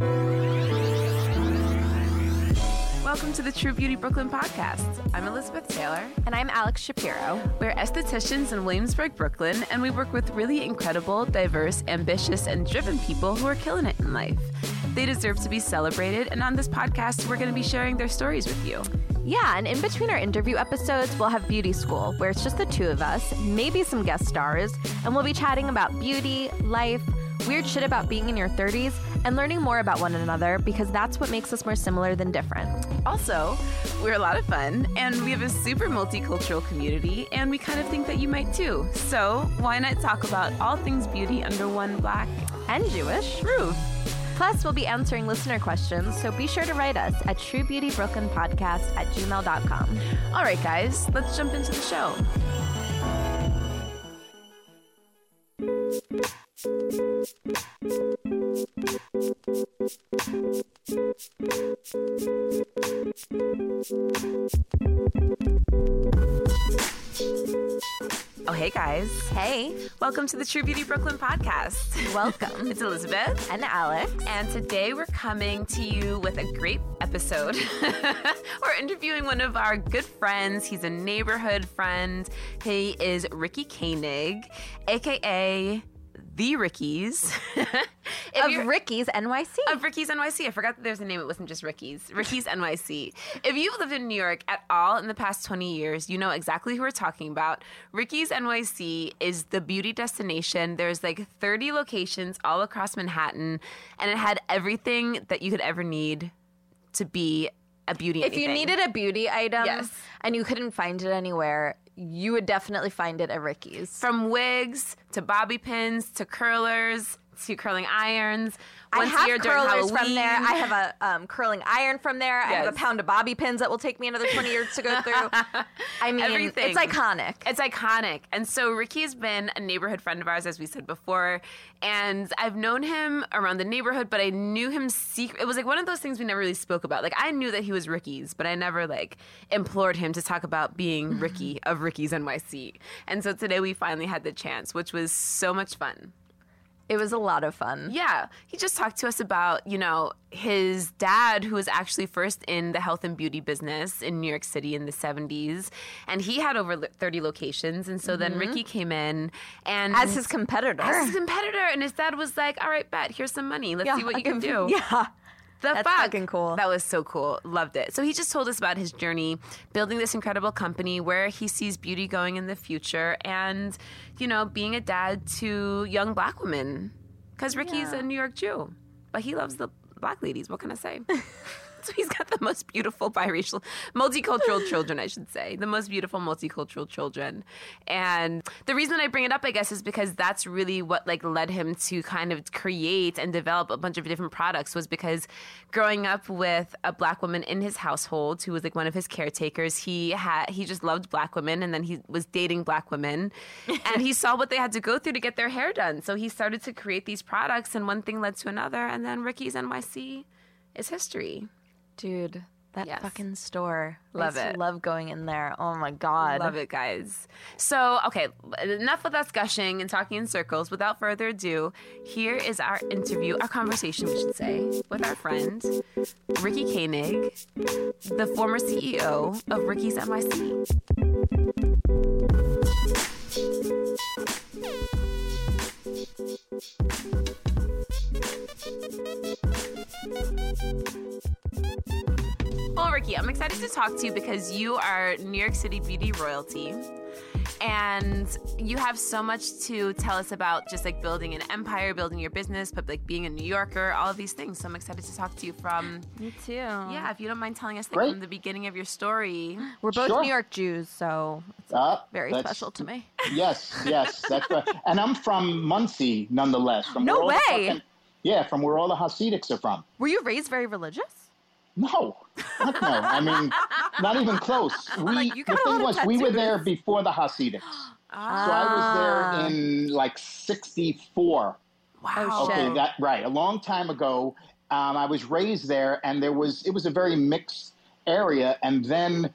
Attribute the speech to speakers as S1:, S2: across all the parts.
S1: Welcome to the True Beauty Brooklyn podcast. I'm Elizabeth Taylor.
S2: And I'm Alex Shapiro.
S1: We're estheticians in Williamsburg, Brooklyn, and we work with really incredible, diverse, ambitious, and driven people who are killing it in life. They deserve to be celebrated, and on this podcast, we're going to be sharing their stories with you.
S2: Yeah, and in between our interview episodes, we'll have beauty school, where it's just the two of us, maybe some guest stars, and we'll be chatting about beauty, life, weird shit about being in your 30s, and learning more about one another because that's what makes us more similar than different.
S1: Also, we're a lot of fun, and we have a super multicultural community, and we kind of think that you might too. So, why not talk about all things beauty under one black
S2: and Jewish
S1: roof?
S2: Plus, we'll be answering listener questions, so be sure to write us at truebeautybrooklynpodcast at gmail.com.
S1: All right, guys, let's jump into the show. Guys.
S2: Hey.
S1: Welcome to the True Beauty Brooklyn podcast.
S2: Welcome.
S1: it's Elizabeth.
S2: And Alex.
S1: And today we're coming to you with a great episode. we're interviewing one of our good friends. He's a neighborhood friend. He is Ricky Koenig, aka the Rickies.
S2: of Ricky's NYC.
S1: Of Ricky's NYC. I forgot that there's a name. It wasn't just Ricky's. Ricky's NYC. If you've lived in New York at all in the past 20 years, you know exactly who we're talking about. Ricky's NYC is the beauty destination. There's like 30 locations all across Manhattan, and it had everything that you could ever need to be a beauty
S2: If
S1: anything.
S2: you needed a beauty item
S1: Yes.
S2: and you couldn't find it anywhere, you would definitely find it at Ricky's.
S1: From wigs to bobby pins to curlers to curling irons.
S2: I
S1: Once a
S2: have
S1: year during
S2: curlers from there. I have a um, curling iron from there. I have
S1: Yes.
S2: a pound of bobby pins that will take me another 20 years to go through. I mean,
S1: Everything.
S2: it's iconic.
S1: It's iconic. And so Ricky's been a neighborhood friend of ours, as we said before. And I've known him around the neighborhood, but I knew him secret. It was like one of those things we never really spoke about. Like I knew that he was Ricky's, but I never like implored him to talk about being Ricky of Ricky's NYC. And so today we finally had the chance, which was so much fun.
S2: It was a lot of fun.
S1: Yeah, he just talked to us about, you know, his dad, who was actually first in the health and beauty business in New York City in the 70s. And he had over 30 locations. And so then Ricky came in and.
S2: Mm-hmm. As his competitor.
S1: as his competitor. And his dad was like, all right, bet, here's some money. Let's
S2: Yeah,
S1: see what
S2: I'll
S1: you can do.
S2: Yeah.
S1: The
S2: That's
S1: fuck?
S2: fucking cool.
S1: That was so cool. Loved it. So he just told us about his journey building this incredible company, where he sees beauty going in the future, and you know, being a dad to young black women. Because Ricky's
S2: Yeah.
S1: a New York Jew, but he loves the black ladies. What can I say? so he's got the most beautiful biracial, multicultural children, I should say, the most beautiful multicultural children. And the reason I bring it up, I guess, is because that's really what like led him to kind of create and develop a bunch of different products. Was because growing up with a black woman in his household who was like one of his caretakers, he had he just loved black women, and then he was dating black women, and he saw what they had to go through to get their hair done. So he started to create these products, and one thing led to another, and then Ricky's NYC is history.
S2: Dude, that
S1: Yes.
S2: fucking store.
S1: Love it.
S2: Love going in there. Oh my God.
S1: Love it, guys. So, okay, enough with us gushing and talking in circles. Without further ado, here is our interview, our conversation, we should say, with our friend, Ricky Koenig, the former CEO of Ricky's NYC. Well, Ricky, I'm excited to talk to you because you are New York City beauty royalty. And you have so much to tell us about just like building an empire, building your business, but like being a New Yorker, all of these things. So I'm excited to talk to you from,
S2: Me too.
S1: yeah, if you don't mind telling us like,
S3: Great.
S1: from the beginning of your story.
S2: We're both
S3: Sure.
S2: New York Jews, so it's
S3: Uh,
S2: very special to me.
S3: Yes, yes, that's right. And I'm from Monsey, nonetheless. From
S2: No
S3: where all the
S2: way.
S3: fucking- yeah, from where all the Hasidics are from.
S2: Were you raised very religious?
S3: No, fuck no. I mean, not even close. We,
S2: Like, you got
S3: the
S2: a lot
S3: thing
S2: of
S3: was, we were there before the Hasidics. So I
S2: Ah.
S3: was there in like '64.
S2: Oh,
S3: Okay,
S2: shit.
S3: that right, a long time ago. Um, I was raised there, and there was it was a very mixed area. And then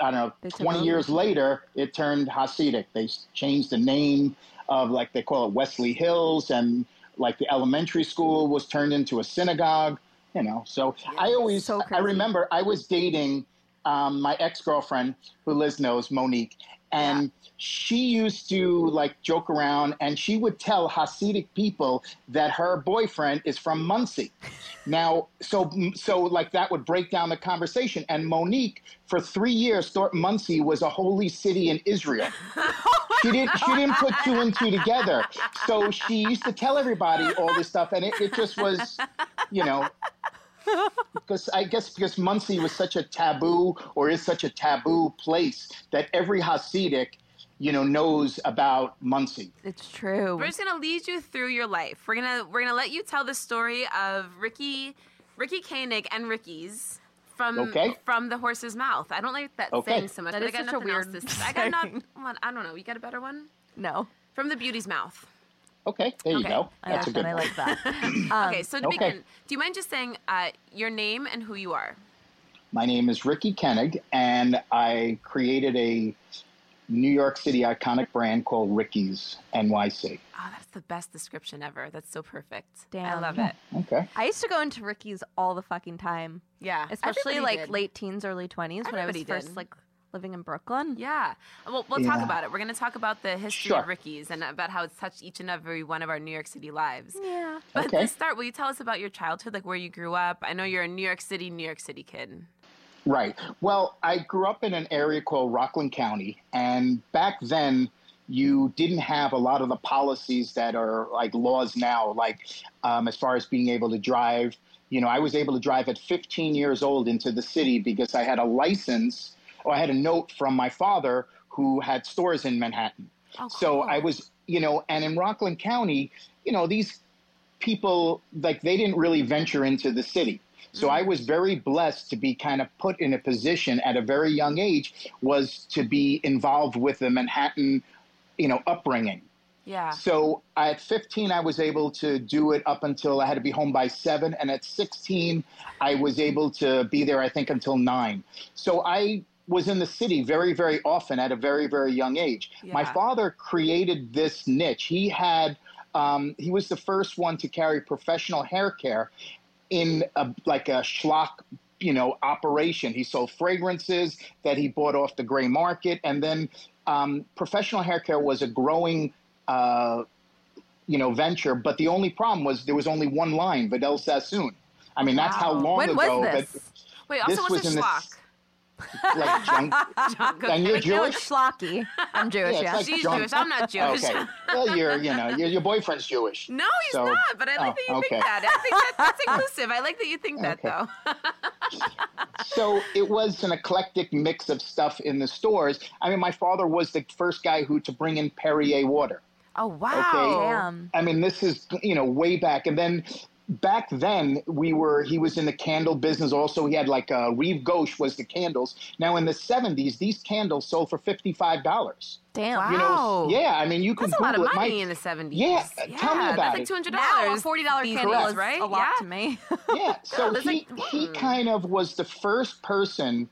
S3: I don't know,
S2: took
S3: 20
S2: over.
S3: years later, it turned Hasidic. They changed the name of like they call it Wesley Hills, and like the elementary school was turned into a synagogue. You know, so I always
S2: So
S3: I remember I was dating um, my ex girlfriend, who Liz knows, Monique, and she used to like joke around, and she would tell Hasidic people that her boyfriend is from Monsey. Now, so so like that would break down the conversation. And Monique, for three years, thought Monsey was a holy city in Israel. She didn't. She didn't put two and two together. So she used to tell everybody all this stuff, and it, it just was, you know, because I guess because Monsey was such a taboo or is such a taboo place that every Hasidic, you know, knows about Monsey.
S2: It's true.
S1: We're just gonna lead you through your life. We're gonna we're gonna let you tell the story of Ricky, Ricky Koenig and Ricky's from
S3: Okay.
S1: from the horse's mouth. I don't like that
S3: Okay.
S1: saying so much.
S2: That
S1: but I got
S2: such a
S1: nothing else
S2: weird
S1: to say. I got not. I don't know. You got a better one
S2: No.
S1: from the beauty's mouth.
S3: Okay, there you
S1: Okay.
S3: go.
S2: I
S3: That's
S2: like
S3: a good
S2: that. I
S3: one.
S2: like that. Um,
S1: okay, so to
S3: okay.
S1: begin, do you mind just saying uh, your name and who you are?
S3: My name is Ricky Koenig, and I created a New York City iconic brand called Ricky's NYC.
S1: Oh, that's the best description ever. That's so perfect. Damn. I
S2: Damn.
S1: love it.
S3: Okay.
S2: I used to go into Ricky's all the fucking time,
S1: Yeah,
S2: especially
S1: everybody
S2: like
S1: did.
S2: late teens, early 20s when I was
S1: Everybody
S2: first
S1: did.
S2: like living in Brooklyn.
S1: Yeah. Well, we'll talk
S3: Yeah.
S1: about it. We're going to talk about the history
S3: Sure.
S1: of Ricky's and about how it's touched each and every one of our New York City lives.
S2: Yeah.
S1: But
S3: Okay.
S1: to start, will you tell us about your childhood, like where you grew up? I know you're a New York City, New York City kid.
S3: Right. Well, I grew up in an area called Rockland County, and back then, you didn't have a lot of the policies that are like laws now, like um, as far as being able to drive. You know, I was able to drive at 15 years old into the city because I had a license, or I had a note from my father who had stores in Manhattan.
S1: Oh,
S3: So. I was, you know, and in Rockland County, you know, these people, like, they didn't really venture into the city. So mm. I was very blessed to be kind of put in a position at a very young age was to be involved with the Manhattan, you know, upbringing.
S1: Yeah.
S3: So at 15, I was able to do it up until I had to be home by seven. And at 16, I was able to be there, I think, until nine. So I was in the city very, very often at a very, very young age. My father created this niche. He had, um, he was the first one to carry professional hair care in a, like a schlock you know operation he sold fragrances that he bought off the gray market and then um, professional hair care was a growing uh, you know venture but the only problem was there was only one line vidal sassoon i mean that's how
S1: Wow.
S3: long
S2: When
S3: ago
S2: was this?
S1: Wait, also,
S3: this
S1: what's
S3: was
S1: a schlock?
S3: Like junk and you're jewish
S2: schlocky. I'm Jewish,
S3: Yeah,
S2: yeah.
S3: like
S1: She's
S3: junk.
S1: Jewish. I'm not Jewish.
S3: okay well you're you know your, your boyfriend's jewish
S1: No, he's
S3: So-
S1: not. But I like
S3: oh,
S1: that you
S3: okay.
S1: think that. I think that that's inclusive. I like that you think that,
S3: Okay.
S1: though.
S3: so it was an eclectic mix of stuff in the stores. I mean, my father was the first guy who to bring in Perrier water.
S1: Oh wow.
S3: Okay.
S2: Damn.
S3: I mean, this is you know way back, and then back then we were he was in the candle business. Also, he had like uh, Rive Gauche was the candles. Now in the seventies, these candles sold for fifty five dollars.
S2: Damn.
S1: Wow.
S3: You know, yeah. I mean, you could
S1: That's a lot of
S3: Google it. My-
S1: money in the 70s.
S3: Yeah, tell me about
S1: that's like two hundred
S2: Now a
S1: dollars.
S2: forty dollar candle
S3: Correct.
S2: is
S1: right?
S2: a lot
S1: Yeah.
S2: to me.
S3: Yeah. So
S1: that's
S3: he
S1: like-
S3: he
S1: mm.
S3: kind of was the first person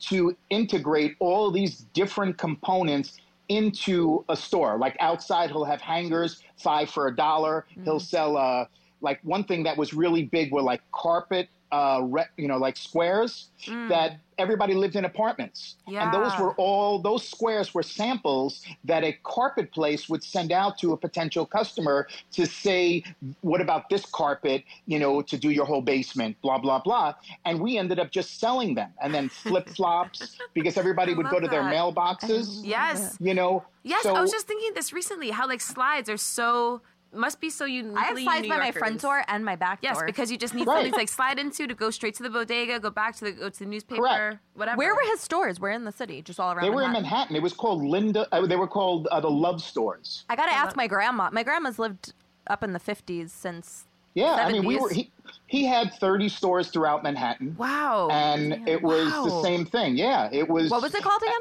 S3: to integrate all these different components into a store. Like outside, he'll have hangers, five for a dollar.
S1: Mm-hmm.
S3: He'll sell uh like one thing that was really big were like carpet uh, re, you know, like squares that everybody lived in apartments. And those were all, those squares were samples that a carpet place would send out to a potential customer to say, what about this carpet, you know, to do your whole basement, blah, blah, blah. And we ended up just selling them and then flip flops because everybody would go to their mailboxes,
S1: Yes.
S3: you know.
S1: Yes,
S3: so,
S1: I was just thinking this recently. How like slides are so must be so uniquely
S2: I have slides
S1: New
S2: by my front door and my back door.
S1: Yes, because you just need
S3: Right.
S1: something to like slide into to go straight to the bodega, go back to the go to the newspaper,
S3: Correct.
S1: whatever.
S2: where were his stores? Where in the city? Just all around.
S3: They were in
S2: Manhattan?
S3: Manhattan. It was called Linda. Uh, they were called uh, the Love Stores.
S2: I gotta ask my grandma. My grandma's lived up in the fifties since.
S3: Yeah, I mean, we were. He, he had thirty stores throughout Manhattan,
S1: Wow.
S3: and it was the same thing. Yeah, it was.
S2: What was it called again?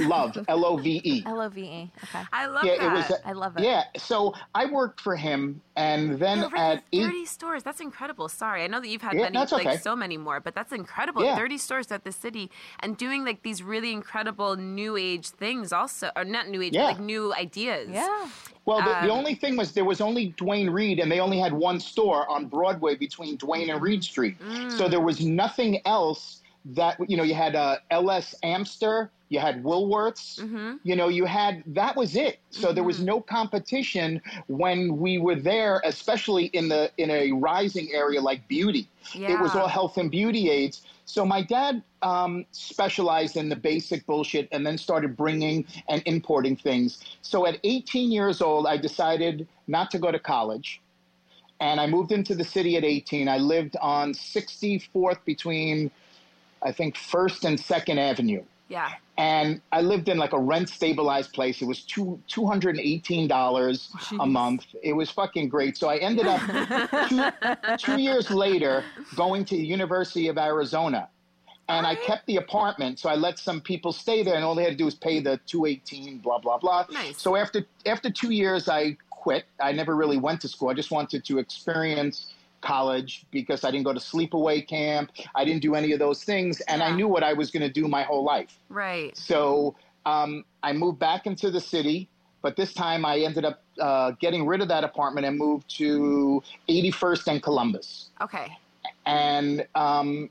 S3: Love, L O V E.
S2: L O V E. Okay.
S1: I love
S3: Yeah,
S1: that.
S3: it was.
S2: I love it.
S3: Yeah, so I worked for him, and then
S1: No, really,
S3: at eight.
S1: 30 stores. That's incredible. Sorry. I know that you've had
S3: Yeah,
S1: many,
S3: that's
S1: like
S3: okay.
S1: so many more, but that's incredible.
S3: Yeah.
S1: 30 stores throughout the city and doing like these really incredible new age things also, or not new age,
S3: Yeah.
S1: but like new ideas.
S2: Yeah.
S3: Well, the, the
S1: Um,
S3: only thing was there was only Duane Reade, and they only had one store on Broadway between Duane and Reade Street. So there was nothing else that you know. You had uh, L.S. Amster, you had Woolworths. You know, you had that was it. So there was no competition when we were there, especially in the in a rising area like beauty. It was all health and beauty aids. So my dad um, specialized in the basic bullshit and then started bringing and importing things. So at 18 years old, I decided not to go to college. And I moved into the city at 18. I lived on 64th between, I think, 1st and 2nd Avenue.
S1: Yeah.
S3: And I lived in like a rent stabilized place. It was two two hundred and eighteen dollars a month. It was fucking great. So I ended up two, two years later going to the University of Arizona. And I kept the apartment, so I let some people stay there, and all they had to do was pay the two eighteen, blah blah blah.
S1: Nice.
S3: So after after two years, I quit. I never really went to school. I just wanted to experience college because I didn't go to sleepaway camp. I didn't do any of those things, and I knew what I was going to do my whole life.
S1: Right.
S3: So um, I moved back into the city, but this time I ended up uh, getting rid of that apartment and moved to 81st and Columbus,
S1: Okay.
S3: and um,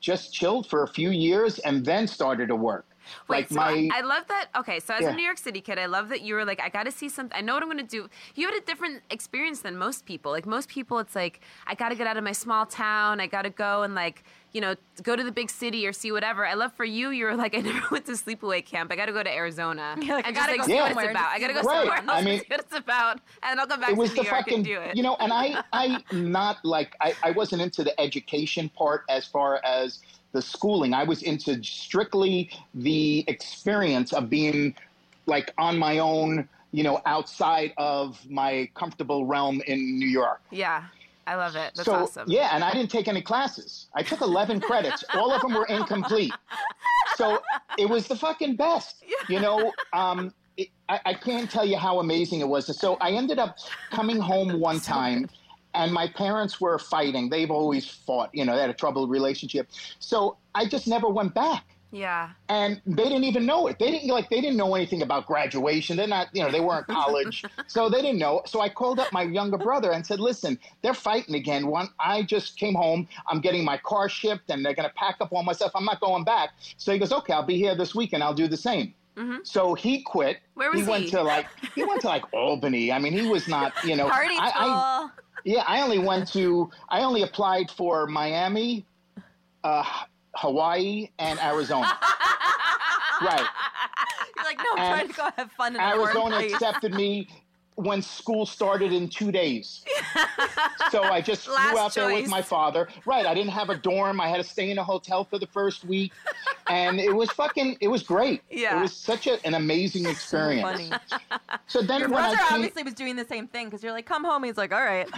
S3: just chilled for a few years, and then started to work.
S1: Wait,
S3: like
S1: so
S3: my
S1: I love that. Okay, so as
S3: Yeah.
S1: a New York City kid, I love that you were like, I got to see something. I know what I'm going to do. You had a different experience than most people. Like most people, it's like I got to get out of my small town. I got to go and like you know go to the big city or see whatever. I love for you. You were like, I never went to sleepaway camp. I got to go to Arizona
S2: You're like, I
S1: and
S2: gotta
S1: like
S2: go
S1: see what
S2: somewhere
S1: it's about. I got to go
S3: what's
S1: somewhere else
S3: on. I mean,
S1: see what it's about, and I'll come back
S3: it was
S1: to
S3: the
S1: New York
S3: fucking
S1: and do it.
S3: you know and i i not like I, I wasn't into the education part as far as the schooling. I was into strictly the experience of being like on my own you know outside of my comfortable realm in new york.
S1: Yeah, I love it. That's
S3: so
S1: awesome.
S3: yeah and i didn't take any classes. I took 11 credits. All of them were incomplete. So it was the fucking best you know? Um it, I, I can't tell you how amazing it was. So i ended up coming home one time and my parents were fighting they've always fought you know they had a troubled relationship so i just never went back
S1: Yeah.
S3: and they didn't even know it. They didn't like they didn't know anything about graduation. They're not, you know, they weren't college, so they didn't know. So I called up my younger brother and said, "Listen, they're fighting again. One, I just came home. I'm getting my car shipped, and they're going to pack up all my stuff. I'm not going back." So he goes, "Okay, I'll be here this weekend. I'll do the same." Mm-hmm. So he quit.
S1: Where was
S3: he
S1: He went
S3: to like he went to like Albany. I mean, he was not, you know,
S2: Party
S3: I- I-. yeah, I only went to I only applied for Miami, uh, Hawaii, and Arizona. right.
S2: You're like, no, I'm
S3: And
S2: trying to go have fun in
S3: Arizona accepted me when school started in two days. so I just flew out there with my father. Right. I didn't have a dorm. I had to stay in a hotel for the first week. And it was fucking, it was great.
S1: Yeah.
S3: It was such a, an amazing experience.
S2: Funny.
S3: So then
S2: Your
S3: when
S2: brother
S3: I came,
S2: obviously was doing the same thing because you're like, come home. He's like, all right.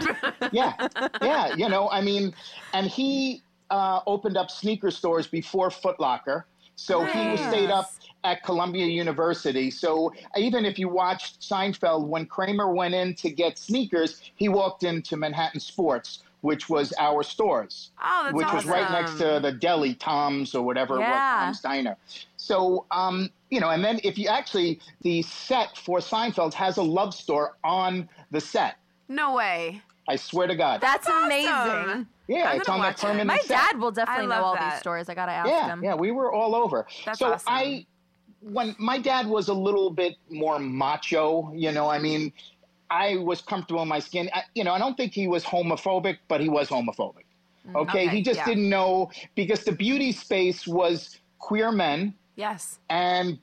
S3: yeah, yeah. You know, I mean, and he uh, opened up sneaker stores before Foot Locker. So he was stayed up at Columbia University. So even if you watched Seinfeld, when Kramer went in to get sneakers, he walked into Manhattan Sports, which was our stores,
S1: Oh, that's
S3: which was right next to the deli, Tom's or whatever it was, Tom's Diner. So, um, you know, and then if you actually, the set for Seinfeld has a love store on the set.
S1: No way.
S3: I swear to God.
S2: That's
S1: awesome.
S2: amazing.
S3: yeah,
S1: I'm
S3: it's on the
S1: watch it.
S2: My
S3: set.
S2: dad will definitely know all
S1: that.
S2: these stories. I gotta ask
S3: yeah,
S2: him.
S3: yeah, we were all over.
S1: That's
S3: so
S1: awesome.
S3: I, when my dad was a little bit more macho, you know, I mean, I was comfortable in my skin. I, you know, I don't think he was homophobic, but he was homophobic. Okay,
S1: okay,
S3: he just
S1: yeah.
S3: didn't know because the beauty space was queer men
S1: yes.
S3: and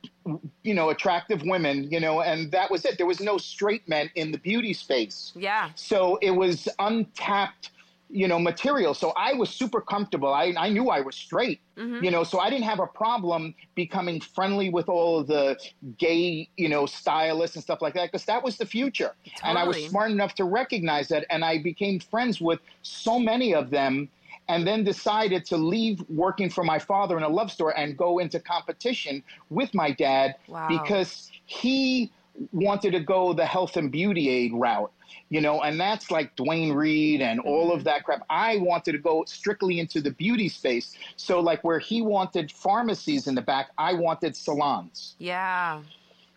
S3: you know attractive women, you know, and that was it. There was no straight men in the beauty space.
S1: Yeah.
S3: So it was untapped, you know, material. So I was super comfortable. I, I knew I was straight,
S1: Mm-hmm.
S3: you know, so I didn't have a problem becoming friendly with all of the gay, you know, stylists and stuff like that, because that was the future. And I was smart enough to recognize that. And I became friends with so many of them. And then decided to leave working for my father in a love store and go into competition with my dad
S1: Wow.
S3: because he wanted to go the health and beauty aid route, you know, and that's like Duane Reade and all of mm-hmm. that crap. I wanted to go strictly into the beauty space. So, like, where he wanted pharmacies in the back, I wanted salons.
S1: Yeah.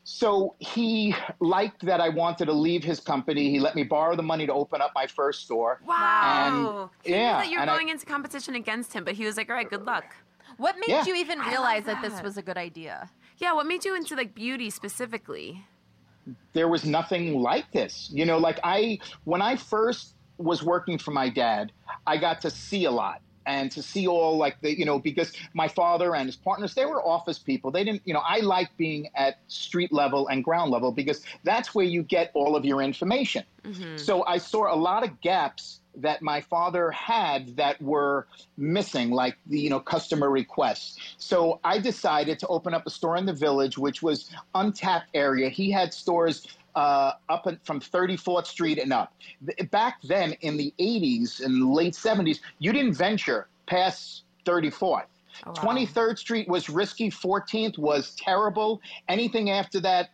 S3: So he liked that I wanted to leave his company. He let me borrow the money to open up my first store.
S1: Wow. he
S3: yeah,
S1: knew that you are
S3: and I-
S1: going into competition against him, but he was like, all right, good luck.
S2: What made
S3: Yeah.
S2: you even realize
S1: love
S2: that this was a good idea?
S1: Yeah, what made you into like beauty specifically?
S3: There was nothing like this. You know, like I, when I first was working for my dad, I got to see a lot and to see all like the, you know, because my father and his partners, they were office people. They didn't, you know, I like being at street level and ground level because that's where you get all of your information. Mm-hmm. So I saw a lot of gaps that my father had that were missing, like the you know customer requests. So I decided to open up a store in the village, which was untapped area. He had stores uh, up from 34th Street and up. Back then, in the 80s and late 70s, you didn't venture past 34th. 23rd Street was risky. 14th was terrible. Anything after that,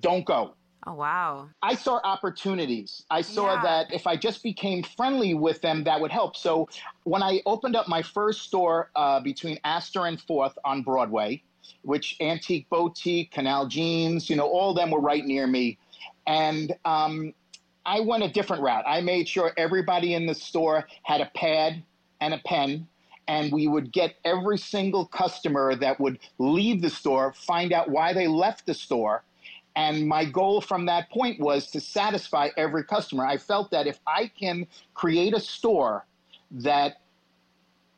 S3: don't go.
S1: Oh wow.
S3: I saw opportunities. I saw
S1: Yeah.
S3: that if I just became friendly with them, that would help. So when I opened up my first store uh, between Astor and Fourth on Broadway, which Antique Boutique, Canal Jeans, you know, all of them were right near me. And um, I went a different route. I made sure everybody in the store had a pad and a pen. And we would get every single customer that would leave the store, find out why they left the store, and my goal from that point was to satisfy every customer. I felt that if I can create a store that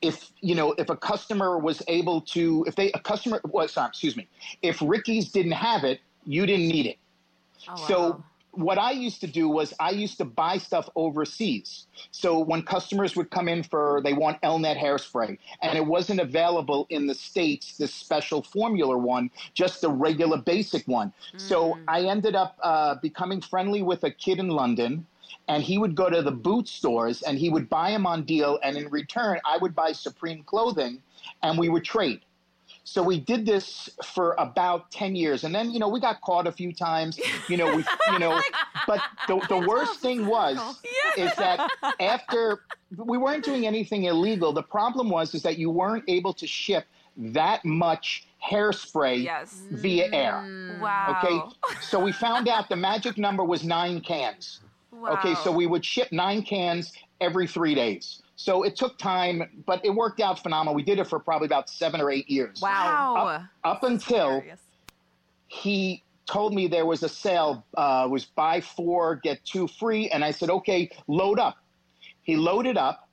S3: if you know if a customer was able to if they a customer was sorry, excuse me if Ricky's didn't have it you didn't need it
S1: Oh,
S3: so
S1: wow.
S3: What I used to do was I used to buy stuff overseas. So when customers would come in for they want Elnett hairspray and it wasn't available in the states, this special formula one, just the regular basic one. So I ended up uh, becoming friendly with a kid in London. And he would go to the Boots stores and he would buy them on deal. And in return, I would buy Supreme clothing and we would trade. So we did this for about 10 years. And then, you know, we got caught a few times, you know, we, you know, but the, the worst thing was, is that after we weren't doing anything illegal, the problem was, is that you weren't able to ship that much hairspray
S1: Yes.
S3: via air. Mm.
S1: Wow.
S3: Okay. So we found out the magic number was nine cans. Okay. So we would ship nine cans every three days. So it took time, but it worked out phenomenal. We did it for probably about seven or eight years.
S1: Wow.
S3: Up, up until he told me there was a sale, uh, was buy four, get two free. And I said, okay, load up. He loaded up.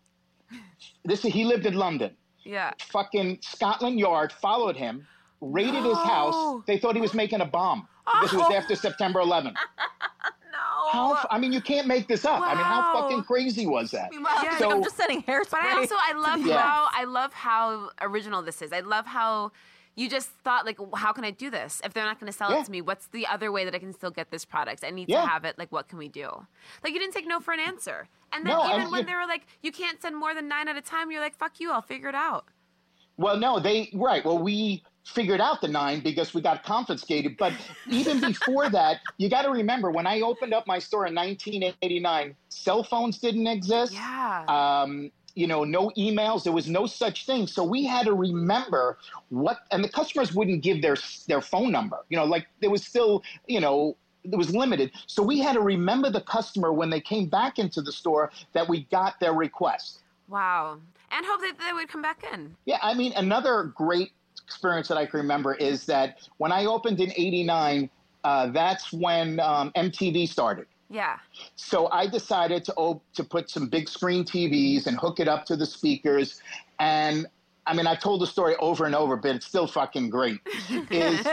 S3: This he lived in London.
S1: Yeah.
S3: Fucking Scotland Yard followed him, raided his house. They thought he was making a bomb. This was after September 11th.
S1: No.
S3: How? f- I mean, you can't make this up. I mean, how fucking crazy was that?
S1: Yeah.
S3: So-
S2: I'm just sending hairspray.
S1: But I also I love
S3: Yeah.
S1: how I love how original this is. I love how you just thought like, how can I do this? If they're not going to sell
S3: Yeah.
S1: it to me, what's the other way that I can still get this product? I need
S3: Yeah.
S1: to have it. Like, what can we do? Like, you didn't take no for an answer. And then
S3: No,
S1: even
S3: and
S1: when they were like, you can't send more than nine at a time, you're like, fuck you, I'll figure it out.
S3: Well, no, they right. Well, we figured out the nine because we got confiscated. But even before that, you got to remember when I opened up my store in 1989, cell phones didn't exist.
S1: Yeah.
S3: Um, you know, no emails. There was no such thing. So we had to remember what, and the customers wouldn't give their their phone number. You know, like there was still, you know. it was limited. So we had to remember the customer when they came back into the store that we got their request.
S1: Wow. And hope that they would come back in.
S3: Yeah, I mean, another great experience that I can remember is that when I opened in 89, uh, that's when um, MTV started.
S1: Yeah.
S3: So I decided to op- to put some big screen TVs and hook it up to the speakers. And I mean, I told the story over and over, but it's still fucking great. Is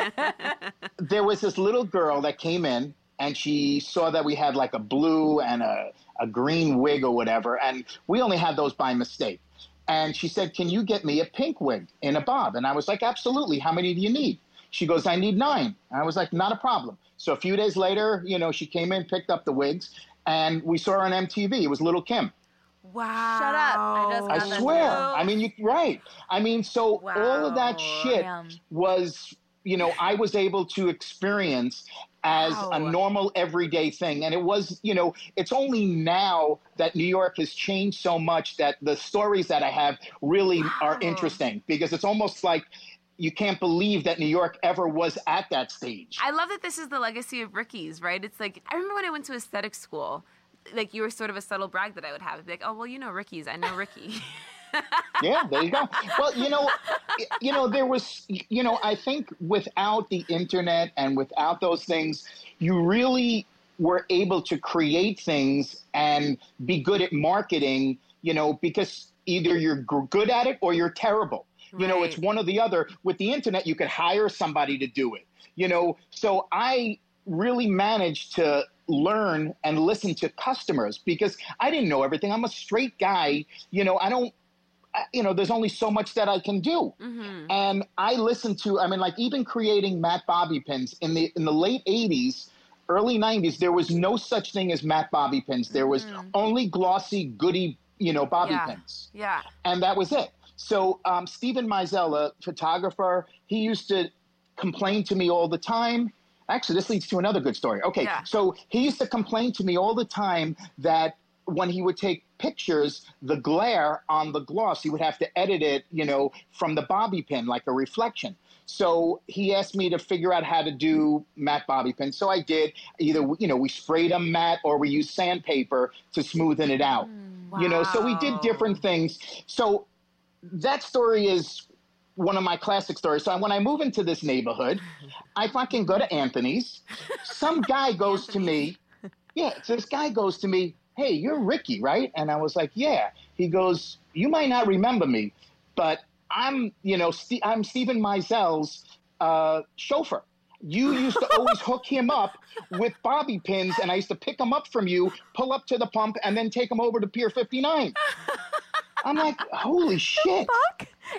S3: there was this little girl that came in and she saw that we had like a blue and a, a green wig or whatever, and we only had those by mistake. And she said, Can you get me a pink wig in a bob? And I was like, Absolutely. How many do you need? She goes, I need nine. And I was like, Not a problem. So a few days later, you know, she came in, picked up the wigs, and we saw her on MTV. It was Lil' Kim.
S1: Wow.
S2: Shut up. I just
S3: I swear.
S2: now.
S3: I mean, you right. I mean, so all of that shit
S2: Damn.
S3: was, you know, I was able to experience as a normal everyday thing. And it was, you know, it's only now that New York has changed so much that the stories that I have really are interesting because it's almost like you can't believe that New York ever was at that stage.
S1: I love that this is the legacy of Ricky's, right? It's like I remember when I went to aesthetic school, like you were sort of a subtle brag that I would have. I'd be like, oh well, you know Ricky's, I know Ricky.
S3: yeah, there you go. Well, you know, you know, there was, you know, I think without the internet and without those things, you really were able to create things and be good at marketing. You know, because either you're good at it or you're terrible. You know, it's one or the other. With the internet, you could hire somebody to do it. You know, so I really managed to learn and listen to customers because I didn't know everything. I'm a straight guy. You know, I don't you know, there's only so much that I can do.
S1: hmm
S3: And I listen to, I mean, like even creating matte bobby pins in the in the late '80s, early '90s, there was no such thing as matte bobby pins. There was only glossy, goody, you know, bobby
S1: Yeah.
S3: pins,
S1: Yeah.
S3: and that was it. So um, Steven Meisel, a photographer, he used to complain to me all the time. Actually, this leads to another good story. Okay,
S1: Yeah.
S3: so he used to complain to me all the time that when he would take pictures, the glare on the gloss, he would have to edit it, you know, from the bobby pin, like a reflection. So he asked me to figure out how to do matte bobby pins. So I did. Either, you know, we sprayed them matte or we used sandpaper to smoothen it out. Mm, you know, so we did different things. So that story is one of my classic stories. So when I move into this neighborhood, I fucking go to Anthony's. Some guy goes to me. Yeah, so this guy goes to me, hey, you're Ricky, right? And I was like, yeah. He goes, you might not remember me, but I'm, you know, St- I'm Steven Meisel's uh, chauffeur. You used to always hook him up with bobby pins, and I used to pick them up from you, pull up to the pump, and then take them over to Pier 59. I'm like, holy shit.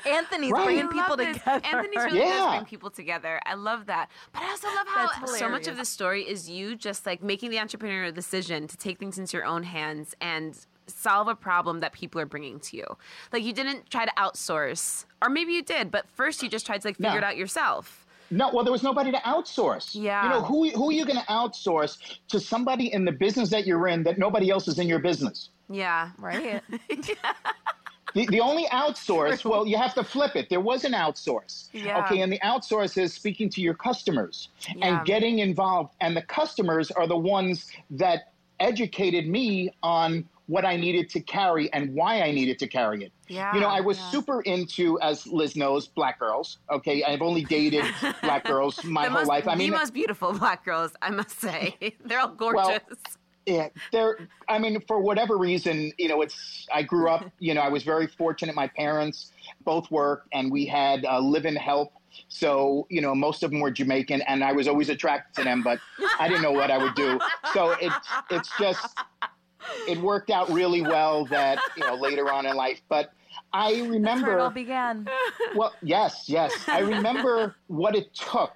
S2: Anthony's
S3: Right.
S2: bringing people
S1: this.
S2: together.
S1: Anthony's really does bring people together. I love that. But I also love how so much of
S2: hilarious.
S1: this story is you just like making the entrepreneurial decision to take things into your own hands and solve a problem that people are bringing to you. Like you didn't try to outsource, or maybe you did, but first you just tried to like figure
S3: No.
S1: it out yourself.
S3: No, well, there was nobody to outsource.
S1: Yeah.
S3: You know, who, who are you going to outsource to somebody in the business that you're in that nobody else is in your business?
S1: Yeah.
S2: right?
S3: The, the only outsource, well, you have to flip it. There was an outsource.
S1: Yeah.
S3: Okay, and the outsource is speaking to your customers
S1: Yeah.
S3: and getting involved. And the customers are the ones that educated me on what I needed to carry and why I needed to carry it.
S1: Yeah,
S3: You know, I was
S1: yeah.
S3: super into, as Liz knows, black girls. Okay, I've only dated black girls my
S1: The
S3: whole
S1: most,
S3: life. I mean,
S1: the most beautiful black girls, I must say. They're all gorgeous.
S3: Yeah, there. I mean, for whatever reason, you know, it's. I grew up. You know, I was very fortunate. My parents both worked, and we had uh, live-in help. So, you know, most of them were Jamaican, and I was always attracted to them, but I didn't know what I would do. So it's it's just it worked out really well that you know later on in life. But I
S2: That's where it all
S3: remember.
S2: began.
S3: Well, yes, yes. I remember what it took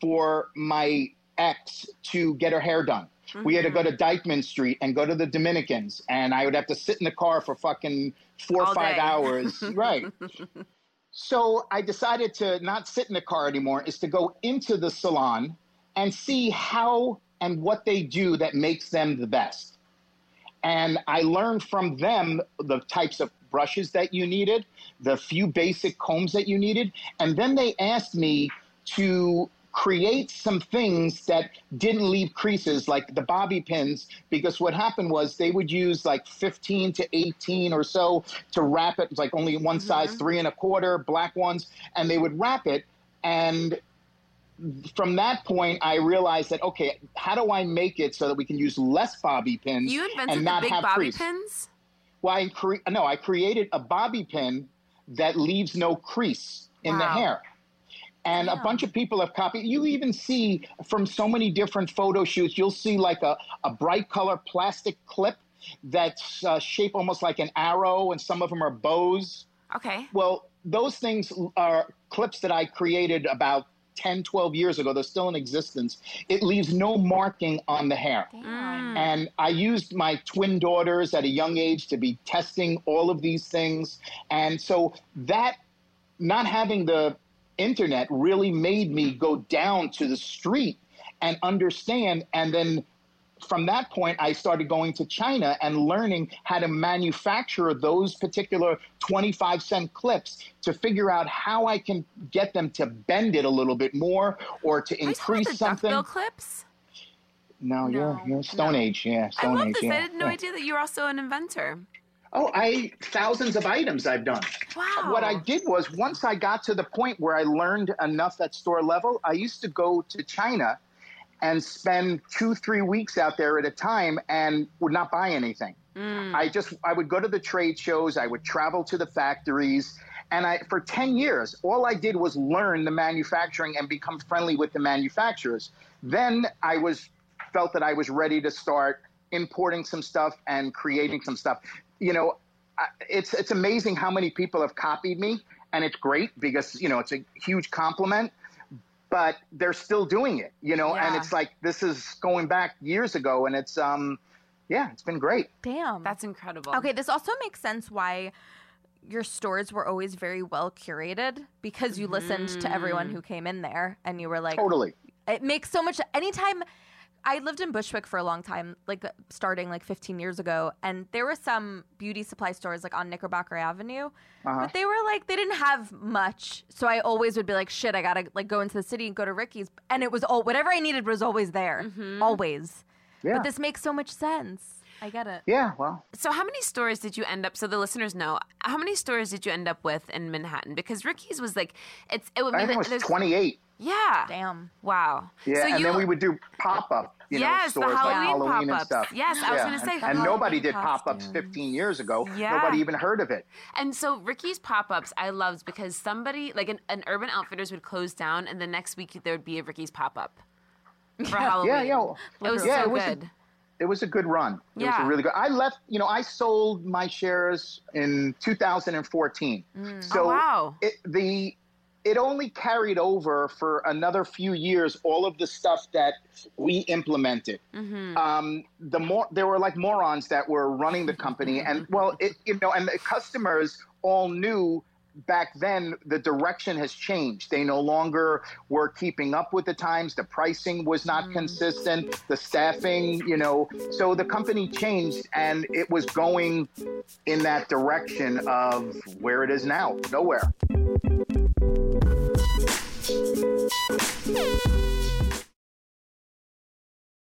S3: for my ex to get her hair done. We had to go to mm-hmm. Dyckman Street and go to the Dominicans, and I would have to sit in the car for fucking four or five
S1: day.
S3: hours. right. So I decided to not sit in the car anymore, is to go into the salon and see how and what they do that makes them the best. And I learned from them the types of brushes that you needed, the few basic combs that you needed. And then they asked me to create some things that didn't leave creases, like the bobby pins, because what happened was they would use like 15 to 18 or so to wrap it. Like only one mm-hmm. size, three and a quarter, black ones, and they would wrap it. And from that point, I realized that okay, how do I make it so that we can use less bobby pins
S1: You invented
S3: and
S1: the
S3: not
S1: big
S3: have
S1: bobby
S3: crease?
S1: pins?
S3: Well, I cre- no, I created a bobby pin that leaves no crease in the hair. And a bunch of people have copied. You even see from so many different photo shoots, you'll see like a, a bright color plastic clip that's uh, shaped almost like an arrow, and some of them are bows.
S1: Okay.
S3: Well, those things are clips that I created about 10, 12 years ago. They're still in existence. It leaves no marking on the hair. And I used my twin daughters at a young age to be testing all of these things. And so that not having the internet really made me go down to the street and understand. And then from that point, I started going to China and learning how to manufacture those particular 25 cent clips to figure out how I can get them to bend it a little bit more or to
S1: Are you
S3: increase
S1: the
S3: something.
S1: duckbill clips?
S3: No, you're, you're Stone Age. Yeah,
S1: I
S3: Stone
S1: love
S3: Age.
S1: this.
S3: Yeah,
S1: I had no
S3: yeah.
S1: idea that you're also an inventor.
S3: Oh, I thousands of items I've done.
S1: Wow.
S3: What I did was once I got to the point where I learned enough at store level, I used to go to China and spend two, three weeks out there at a time and would not buy anything. Mm. I just I would go to the trade shows, I would travel to the factories, and I for 10 years, all I did was learn the manufacturing and become friendly with the manufacturers. Then I was felt that I was ready to start importing some stuff and creating some stuff. You know, I- it's it's amazing how many people have copied me, and it's great because you know it's a huge compliment. But they're still doing it, you know, and it's like this is going back years ago, and it's um, yeah, it's been great.
S2: Damn.
S1: That's incredible.
S2: Okay, this also makes sense why your stores were always very well curated because you listened to everyone who came in there and you were like,
S3: Totally.
S2: it makes so much. Anytime I lived in Bushwick for a long time, like starting like 15 years ago, and there were some beauty supply stores like on Knickerbocker Avenue, uh-huh. but they were like they didn't have much. So I always would be like, shit, I gotta like go into the city and go to Ricky's, and it was all whatever I needed was always there, mm-hmm. always.
S3: Yeah.
S2: But this makes so much sense. I get it.
S3: Yeah. Well,
S1: So, how many stores did you end up? So the listeners know. How many stores did you end up with in Manhattan? Because Ricky's was like, it's it would be
S3: I think it was 28.
S1: Yeah.
S2: Damn.
S1: Wow.
S3: Yeah,
S1: So
S3: and
S1: you,
S3: then we would do pop up, you know,
S1: Yes, the
S3: stores like
S1: Halloween
S3: Halloween and
S1: pop-ups.
S3: stuff.
S1: Yes, I was gonna say
S3: and, and nobody did pop ups 15 years ago.
S1: Yeah.
S3: Nobody even heard of it.
S1: And so Ricky's pop ups I loved because somebody like an, an Urban Outfitters would close down, and the next week there would be a Ricky's pop up for Halloween.
S3: Yeah, yeah.
S1: It was
S3: Yeah,
S1: so
S3: it was a-
S1: good.
S3: It was a good run. It was a really good. I left, you know, I sold my shares in 2014. So
S1: Oh, wow.
S3: it, the it only carried over for another few years all of the stuff that we implemented.
S1: Mm-hmm.
S3: Um, the more there were like morons that were running the company, and well, it, you know, and the customers all knew back then the direction has changed. They no longer were keeping up with the times. The pricing was not hmm. consistent. The staffing, you know, so the company changed, and it was going in that direction of where it is now, nowhere.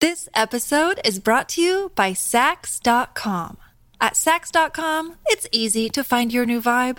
S4: This episode is brought to you by Saks.com. At Saks.com, it's easy to find your new vibe.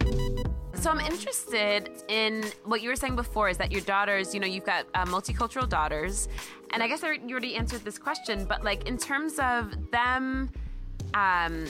S1: So I'm interested in what you were saying before is that your daughters, you know, you've got uh, multicultural daughters, and I guess I, you already answered this question, but like in terms of them um,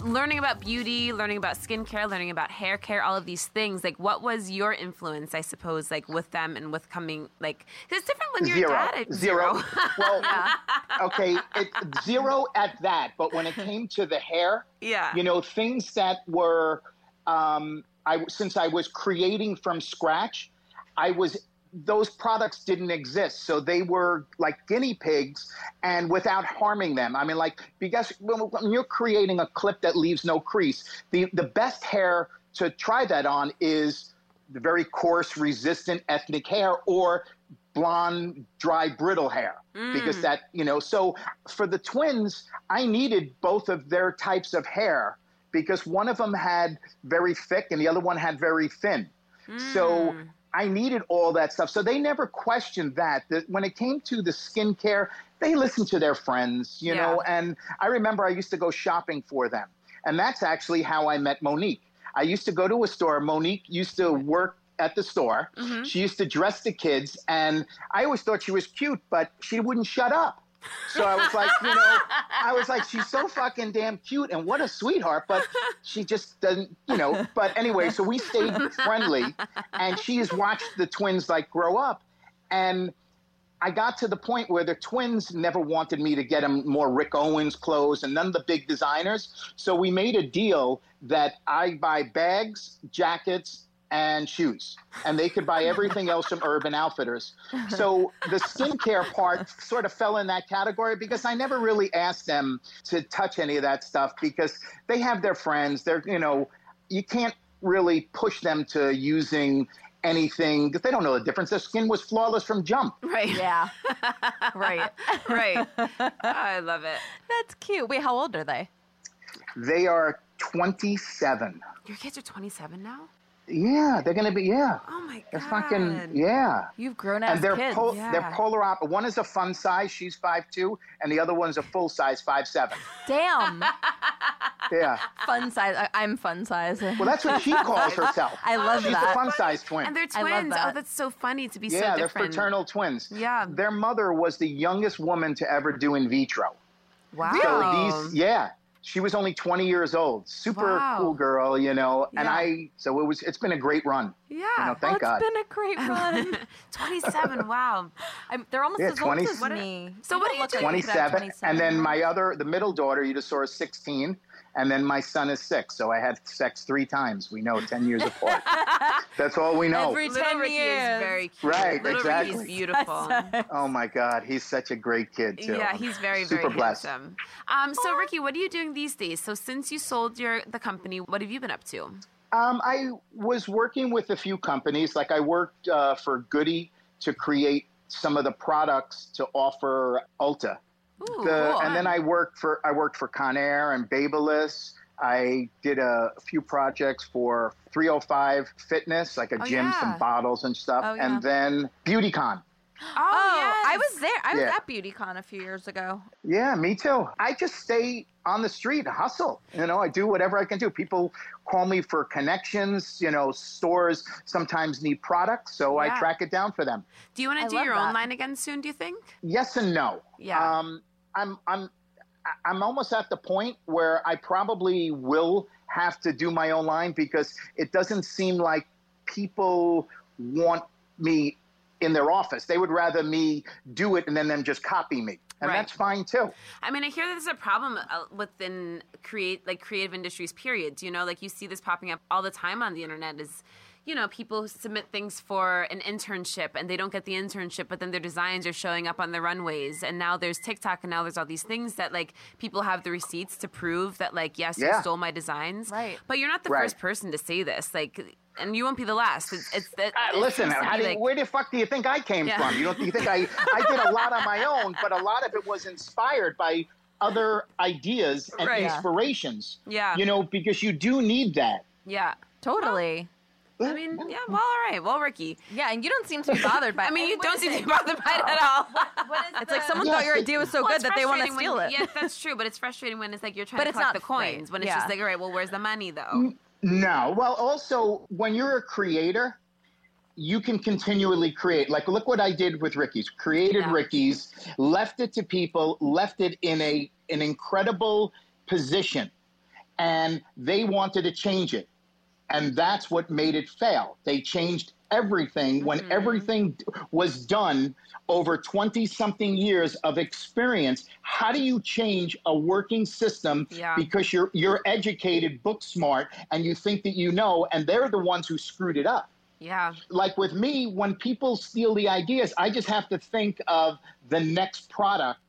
S1: learning about beauty, learning about skincare, learning about hair care, all of these things, like what was your influence, I suppose, like with them and with coming, like, it's different when you're
S3: Zero.
S1: a dad.
S3: Zero. well, okay, it, zero at that. But when it came to the hair,
S1: Yeah.
S3: you know, things that were, um, I since I was creating from scratch, I was those products didn't exist. So they were like guinea pigs and without harming them. I mean, like, because when you're creating a clip that leaves no crease, the, the best hair to try that on is the very coarse, resistant ethnic hair or blonde, dry, brittle hair. Mm. Because that, you know, so for the twins, I needed both of their types of hair because one of them had very thick and the other one had very thin. So hmm. I needed all that stuff. So they never questioned that. That when it came to the skincare, they listened to their friends, you
S1: Yeah.
S3: know. And I remember I used to go shopping for them. And that's actually how I met Monique. I used to go to a store. Monique used to work at the store. Mm-hmm. She used to dress the kids. And I always thought she was cute, but she wouldn't shut up. So I was like, you know, I was like, she's so fucking damn cute and what a sweetheart, but she just doesn't, you know. But anyway, so we stayed friendly, and she has watched the twins like grow up, and I got to the point where the twins never wanted me to get them more Rick Owens clothes and none of the big designers. So we made a deal that I buy bags, jackets, and shoes, and they could buy everything else from Urban Outfitters. So the skincare part sort of fell in that category because I never really asked them to touch any of that stuff because they have their friends. They're, you know, you can't really push them to using anything because they don't know the difference. Their skin was flawless from jump.
S1: Right.
S2: Yeah. right.
S1: Right. I love it.
S2: That's cute. Wait, how old are they?
S3: They are 27.
S1: Your kids are 27 now?
S3: Yeah, they're gonna be. Yeah,
S1: Oh my
S3: they're
S1: god.
S3: fucking. Yeah.
S2: You've grown as
S3: and they're
S2: kids.
S3: pol-
S1: yeah.
S3: they're polar op. One is a fun size, she's five two, and the other one's a full size, five seven.
S2: Damn.
S3: Yeah.
S2: fun size. I- I'm fun size.
S3: Well, that's what she calls herself.
S2: I love
S3: she's
S2: that.
S3: the fun size twin.
S1: And they're
S2: I love
S1: twins. Oh, that's so funny to be
S3: yeah,
S1: so
S3: they're fraternal twins.
S1: Yeah.
S3: Their mother was the youngest woman to ever do in vitro.
S1: Wow.
S3: So these, yeah, she was only 20 years old. Super
S1: Wow.
S3: cool girl, you know. And I, so it was. It's been a great run.
S1: Yeah.
S3: You know, thank
S2: oh,
S3: God.
S2: it's been a great run.
S1: 27. Wow.
S2: I'm, they're almost
S3: Yeah,
S2: as
S3: 20
S2: old as me.
S1: So what do you
S2: look
S1: do?
S2: like you could have
S3: 27. And then my other, the middle daughter, you just saw is 16. And then my son is six. So I had sex three times. We know 10 years apart. That's all we know.
S2: Every
S1: Little
S2: 10
S1: Ricky
S2: years.
S1: is very cute.
S3: Right,
S1: Little
S3: exactly.
S1: Ricky's beautiful.
S3: oh my God. He's such a great kid, too.
S1: Yeah, he's very,
S3: Super
S1: very
S3: blessed.
S1: handsome. Um, so Ricky, what are you doing these days? So since you sold your the company, what have you been up to?
S3: Um, I was working with a few companies. Like I worked uh, for Goody to create some of the products to offer Ulta.
S1: Ooh,
S3: The-
S1: cool.
S3: and then I worked for I worked for Conair and Babyliss. I did a, few projects for 305 Fitness, like a
S1: Oh,
S3: gym,
S1: yeah.
S3: some bottles and stuff,
S2: Oh, yeah.
S3: and then BeautyCon.
S1: oh,
S2: Oh, I was there. I was
S3: Yeah.
S2: at BeautyCon a few years ago.
S3: Yeah, me too. I just stay on the street, hustle. You know, I do whatever I can do. People call me for connections. You know, stores sometimes need products, so I track it down for them.
S1: Do you want to do
S2: love
S1: your own line again soon? Do you think?
S3: Yes and no.
S1: Yeah.
S3: Um, I'm I'm I'm almost at the point where I probably will have to do my own line because it doesn't seem like people want me in their office. They would rather me do it and then them just copy me. And
S1: Right.
S3: that's fine too.
S1: I mean, I hear that there's a problem uh, within create like creative industries. Period. You know, like you see this popping up all the time on the internet. Is you know people submit things for an internship and they don't get the internship, but then their designs are showing up on the runways. And now there's TikTok, and now there's all these things that like people have the receipts to prove that like yes, you stole my designs.
S2: Right.
S1: But you're not the
S3: Right.
S1: first person to say this. Like. And you won't be the last. It's, it's that.
S3: Uh, listen,
S1: seems
S3: how do you,
S1: like-
S3: where the fuck do you think I came
S1: Yeah.
S3: from? You don't you think I I did a lot on my own, but a lot of it was inspired by other ideas and
S1: Right.
S3: inspirations.
S1: Yeah.
S3: You know, because you do need that.
S1: yeah.
S2: Totally.
S1: I mean, yeah. Well, all right. Well, Ricky.
S2: Yeah, and you don't seem to be bothered by it.
S1: I mean, you don't seem to be bothered by it at all.
S2: It's like someone
S3: Yes,
S2: thought your idea was so
S1: Well,
S2: good that they want to steal
S1: when-
S2: it.
S1: Yeah, that's true, but it's frustrating when it's like you're trying
S2: But
S1: to
S2: it's
S1: collect
S2: not
S1: the coins.
S2: right,
S1: When it's
S2: yeah.
S1: just like, all right, well, where's the money though?
S3: No. Well, also, when you're a creator, you can continually create. Like, look what I did with Ricky's. Created
S1: Yeah.
S3: Ricky's, left it to people, left it in a an incredible position, and they wanted to change it, and that's what made it fail. They changed everything when
S1: Mm-hmm.
S3: everything was done over 20 something years of experience how do you change a working system
S1: Yeah.
S3: because you're you're educated book smart and you think that you know and they're the ones who screwed it up
S1: Yeah.
S3: Like with me, when people steal the ideas, I just have to think of the next product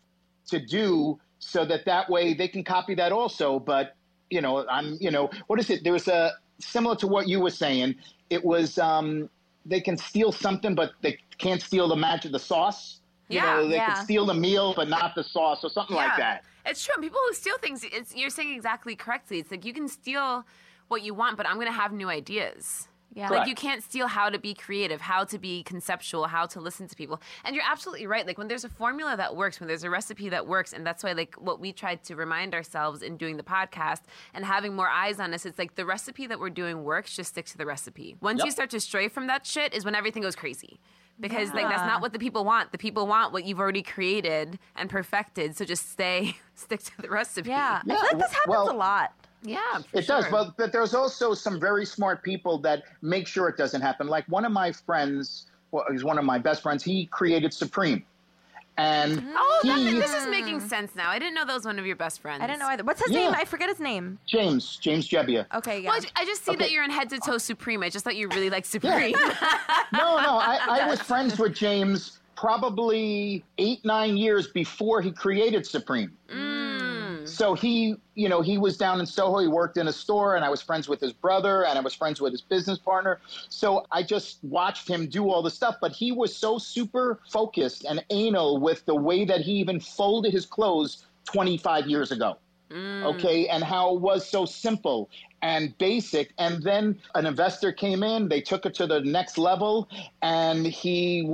S3: to do so that that way they can copy that also. But, you know, I'm, you know, what is it? There was a similar to what you were saying. It was, um, they can steal something, but they can't steal the magic, the sauce. You
S1: Yeah,
S3: know, they
S2: yeah.
S3: can steal the meal, but not the sauce or something like that.
S1: It's true. People who steal things, it's, you're saying exactly correctly. It's like you can steal what you want, but I'm going to have new ideas.
S2: Yeah.
S1: Like you can't steal how to be creative, how to be conceptual, how to listen to people. And you're absolutely right. Like when there's a formula that works, when there's a recipe that works, and that's why like what we tried to remind ourselves in doing the podcast and having more eyes on us, it's like the recipe that we're doing works, just stick to the recipe. Once you start to stray from that shit is when everything goes crazy. Because like that's not what the people want. The people want what you've already created and perfected. So just stay stick to the recipe.
S2: Yeah. I feel like this happens
S3: well-
S2: a lot.
S1: Yeah. for
S3: It does, but, but there's also some very smart people that make sure it doesn't happen. Like one of my friends, well, he's one of my best friends. He created Supreme, and
S1: Oh, oh
S3: that,
S1: this is making hmm. sense now. I didn't know that was one of your best friends.
S2: I didn't know either. What's his
S3: Yeah.
S2: name? I forget his name.
S3: James James Jebbia.
S2: Okay, yeah.
S1: Well, I I just see that you're in head to toe Supreme. I just thought you really liked Supreme. Yeah.
S3: No, no, I, I was friends with James probably eight nine years before he created Supreme. Mm. So he, you know, he was down in Soho. He worked in a store, and I was friends with his brother, and I was friends with his business partner. So I just watched him do all the stuff. But he was so super focused and anal with the way that he even folded his clothes 25 years ago. Mm. Okay, and how it was so simple and basic. And then an investor came in, they took it to the next level, and he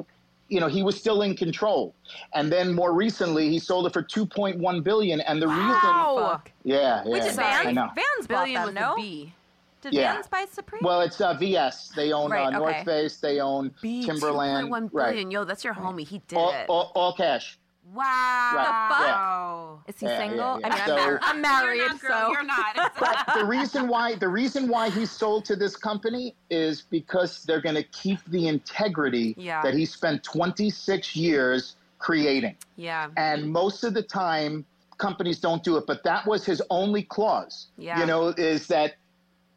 S3: you know he was still in control and then more recently he sold it for 2.1 billion and the reason
S2: Fuck.
S3: yeah yeah
S1: Which is
S3: I
S1: Vans?
S3: know.
S2: Vans
S1: Billion with
S2: no?
S1: a B.
S2: Did
S3: Yeah.
S2: Vans buy Supreme?
S3: well it's uh, VF they own
S2: Right,
S3: uh, north
S2: okay.
S3: face they own
S1: B,
S3: timberland
S1: 2.1
S3: right.
S1: Yo, that's your homie. He did
S3: all,
S1: it.
S3: all, all cash
S1: wow.
S3: Right, yeah.
S2: Is he
S3: Yeah, yeah,
S2: single?
S3: yeah.
S2: I mean,
S3: So-
S2: I'm, mar- I'm married,
S1: You're not, girl.
S2: so
S1: You're not.
S3: but the reason why the reason why he sold to this company is because they're going to keep the integrity
S1: Yeah.
S3: that he spent 26 years creating
S1: yeah.
S3: and most of the time companies don't do it but that was his only clause
S1: Yeah.
S3: you know is that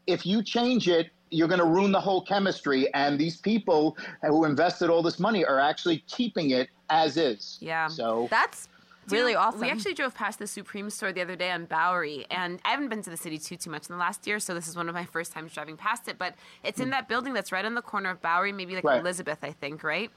S3: if you change it you're going to ruin the whole chemistry and these people who invested all this money are actually keeping it as is
S1: Yeah.
S3: so
S2: that's really awesome.
S1: We actually drove past the Supreme store the other day on Bowery, and I haven't been to the city too too much in the last year, so this is one of my first times driving past it. But it's in that building that's right on the corner of Bowery, maybe like
S3: Right.
S1: Elizabeth, I think, right?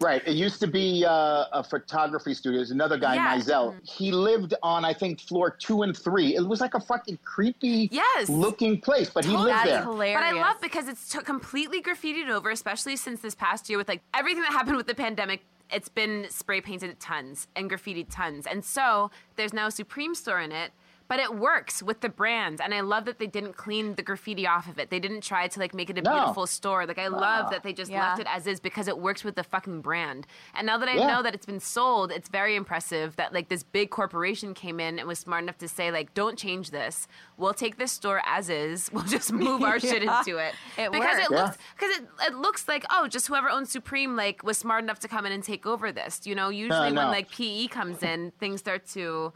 S3: Right. It used to be uh, a photography studio. There's another guy,
S1: Yeah.
S3: Maisel. He lived on, I think, floor two and three. It was like a fucking creepy
S1: Yes.
S3: looking place, but he lived
S2: That's
S3: there.
S2: hilarious.
S1: But I love because it's t- completely graffitied over, especially since this past year with like everything that happened with the pandemic. It's been spray painted tons and graffitied tons, and so there's now a Supreme store in it. But it works with the brands. and I love that they didn't clean the graffiti off of it. They didn't try to like make it a
S3: No.
S1: beautiful store. Like I love that they just
S2: Yeah.
S1: left it as is because it works with the fucking brand. And now that I
S3: Yeah.
S1: know that it's been sold, it's very impressive that like this big corporation came in and was smart enough to say like, don't change this. We'll take this store as is. We'll just move our shit into it
S2: It
S1: because
S2: works.
S1: it
S3: Yeah.
S1: looks because it, it looks like oh, just whoever owns Supreme like was smart enough to come in and take over this. You know, usually when
S3: no.
S1: like PE comes in, things start to,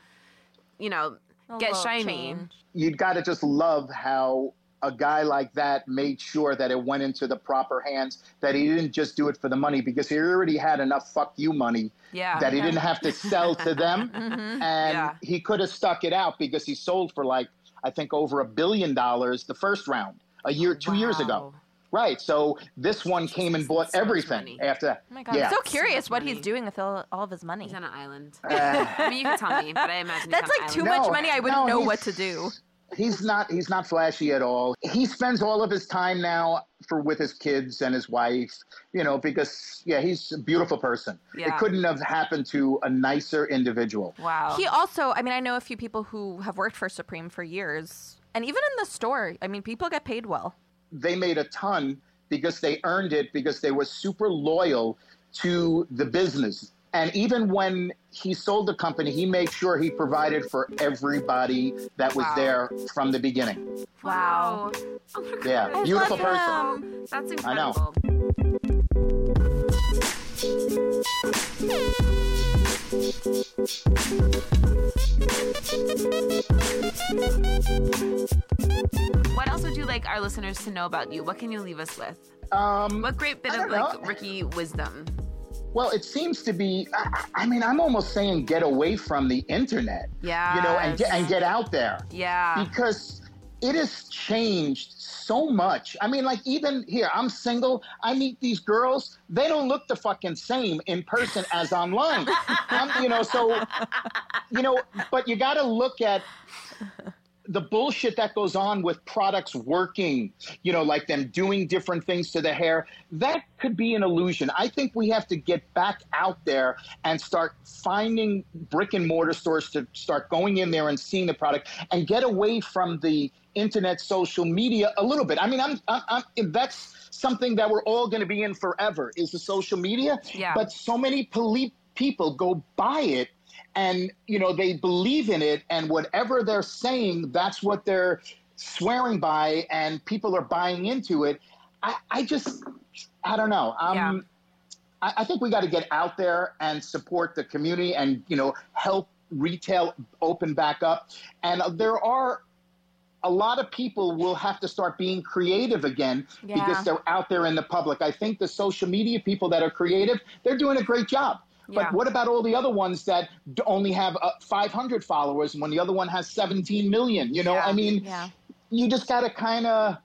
S1: you know,
S2: A
S1: get
S2: little
S1: shiny.
S2: change.
S3: You'd got to just love how a guy like that made sure that it went into the proper hands, that he didn't just do it for the money because he already had enough fuck you money
S1: Yeah.
S3: that he didn't have to sell to them. Mm-hmm. And
S1: Yeah.
S3: he could have stuck it out because he sold for like, I think, over a billion dollars the first round a year, two years ago.
S1: Wow.
S3: Right. So this one came and bought
S1: so much
S3: everything
S1: money.
S3: after.
S2: Oh my god,
S3: yeah.
S2: I'm so
S1: So
S2: curious
S1: much
S2: what
S1: money.
S2: he's doing with all, all of his money.
S1: He's on an island.
S3: Uh,
S1: I mean, you can tell me, but I imagine
S2: That's like too
S1: island.
S2: much
S3: No,
S2: money. I wouldn't
S3: no,
S2: know what to do.
S3: he's not he's not flashy at all. He spends all of his time now for with his kids and his wife, you know, because yeah, he's a beautiful person.
S1: Yeah.
S3: It couldn't have happened to a nicer individual.
S1: Wow.
S2: He also, I mean, I know a few people who have worked for Supreme for years, and even in the store, I mean, people get paid well.
S3: They made a ton because they earned it because they were super loyal to the business. And even when he sold the company, he made sure he provided for everybody that was
S1: Wow.
S3: there from the beginning.
S1: Wow. Oh my God.
S3: Yeah, beautiful person.
S2: him.
S1: That's
S3: I know.
S1: incredible. What else would you like our listeners to know about you? What can you leave us with?
S3: Um,
S1: What great bit of like
S3: know.
S1: Ricky wisdom?
S3: Well, it seems to be. I, I mean, I'm almost saying get away from the internet. Yeah. You know, and get, and get out there.
S1: Yeah.
S3: Because it has changed so much. I mean, like even here, I'm single. I meet these girls. They don't look the fucking same in person as online. I'm, you know, so you know, but you got to look at the bullshit that goes on with products working, you know, like them doing different things to the hair, that could be an illusion. I think we have to get back out there and start finding brick and mortar stores to start going in there and seeing the product and get away from the internet, social media a little bit. I mean, I'm, I'm, I'm that's something that we're all going to be in forever is the social media.
S1: Yeah.
S3: But so many poli- people go by it and you know they believe in it and whatever they're saying that's what they're swearing by and people are buying into it i, I just i don't know um,
S1: Yeah.
S3: I, I think we got to get out there and support the community and you know help retail open back up and there are a lot of people will have to start being creative again
S2: Yeah.
S3: because they're out there in the public. I think the social media people that are creative, they're doing a great job.
S1: Yeah.
S3: But what about all the other ones that only have uh, 500 followers when the other one has 17 million? You know,
S1: Yeah.
S3: I mean,
S2: Yeah.
S3: you just got to kind of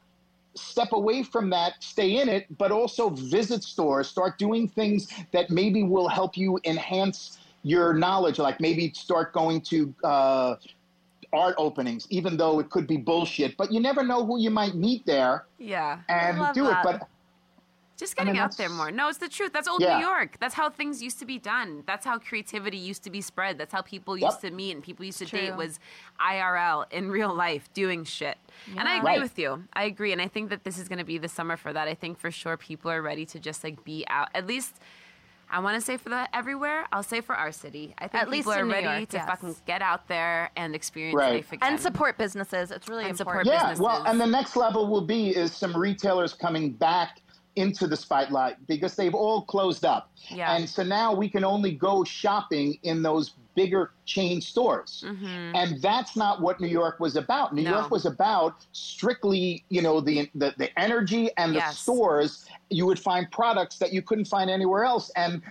S3: step away from that, stay in it, but also visit stores, start doing things that maybe will help you enhance your knowledge. Like maybe start going to uh, art openings, even though it could be bullshit, but you never know who you might meet there
S1: Yeah.
S3: and do
S2: that.
S3: it. But
S1: Just
S3: I mean,
S1: getting out there more. No, it's the truth. That's old
S3: Yeah.
S1: New York. That's how things used to be done. That's how creativity used to be spread. That's how people
S3: Yep.
S1: used to meet and people used to date
S2: True.
S1: was IRL in real life doing shit. And I agree
S3: Right.
S1: with you. I agree. And I think that this is going to be the summer for that. I think for sure people are ready to just like be out. At least I want to say for the everywhere. I'll say for our city. I think
S2: At least
S1: people are
S2: New
S1: ready
S2: York,
S1: to
S2: yes.
S1: fucking get out there and experience
S3: Right.
S1: life again.
S2: And support businesses. It's really
S1: And support
S2: important.
S3: yeah, well, and the next level will be is some retailers coming back into the spotlight because they've all closed up.
S1: Yeah.
S3: And so now we can only go shopping in those bigger chain stores. And that's not what New York was about. New
S1: Mm-hmm. No.
S3: York was about strictly, you know, the, the the energy and the
S1: Yes.
S3: stores. You would find products that you couldn't find anywhere else and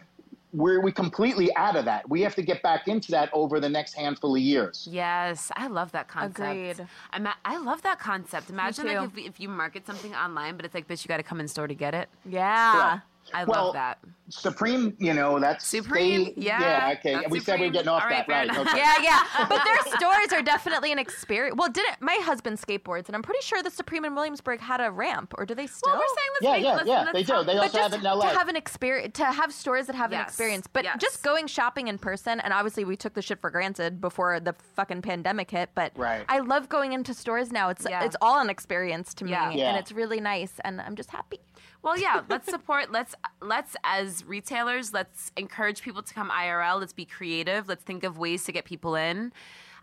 S3: we're we completely out of that. We have to get back into that over the next handful of years.
S1: Yes, I love that concept.
S2: Agreed.
S1: I'm a- I love that concept. Imagine like if, if you market something online, but it's like, bitch, you got to come in store to get it.
S2: Yeah. Yeah.
S1: I
S3: Well,
S1: love that.
S3: Supreme, you know, that's
S1: Supreme,
S3: they-
S1: yeah,
S3: yeah. Okay,
S1: that's
S3: we said we
S1: Supreme.
S3: are getting off
S1: All right,
S3: that,
S1: fair
S3: right? Okay.
S2: Yeah, yeah. But their stores are definitely an experience. Well, didn't my husband skateboards, and I'm pretty sure the Supreme in Williamsburg had a ramp, or do they still?
S1: Well, we're saying let's
S3: Yeah,
S1: make,
S3: yeah,
S1: let's,
S3: yeah,
S1: let's
S3: they do. They
S2: but
S3: also have it in LA.
S2: to have an experience, to have stores that have an experience. But
S1: yes.
S2: just going shopping in person, and obviously we took the shit for granted before the fucking pandemic hit. But
S3: Right.
S2: I love going into stores now. It's
S1: Yeah.
S2: it's all an experience to me,
S1: Yeah.
S3: Yeah.
S2: and it's really nice, and I'm just happy.
S1: Well, yeah, let's support. Let's let's as retailers, let's encourage people to come IRL. Let's be creative. Let's think of ways to get people in.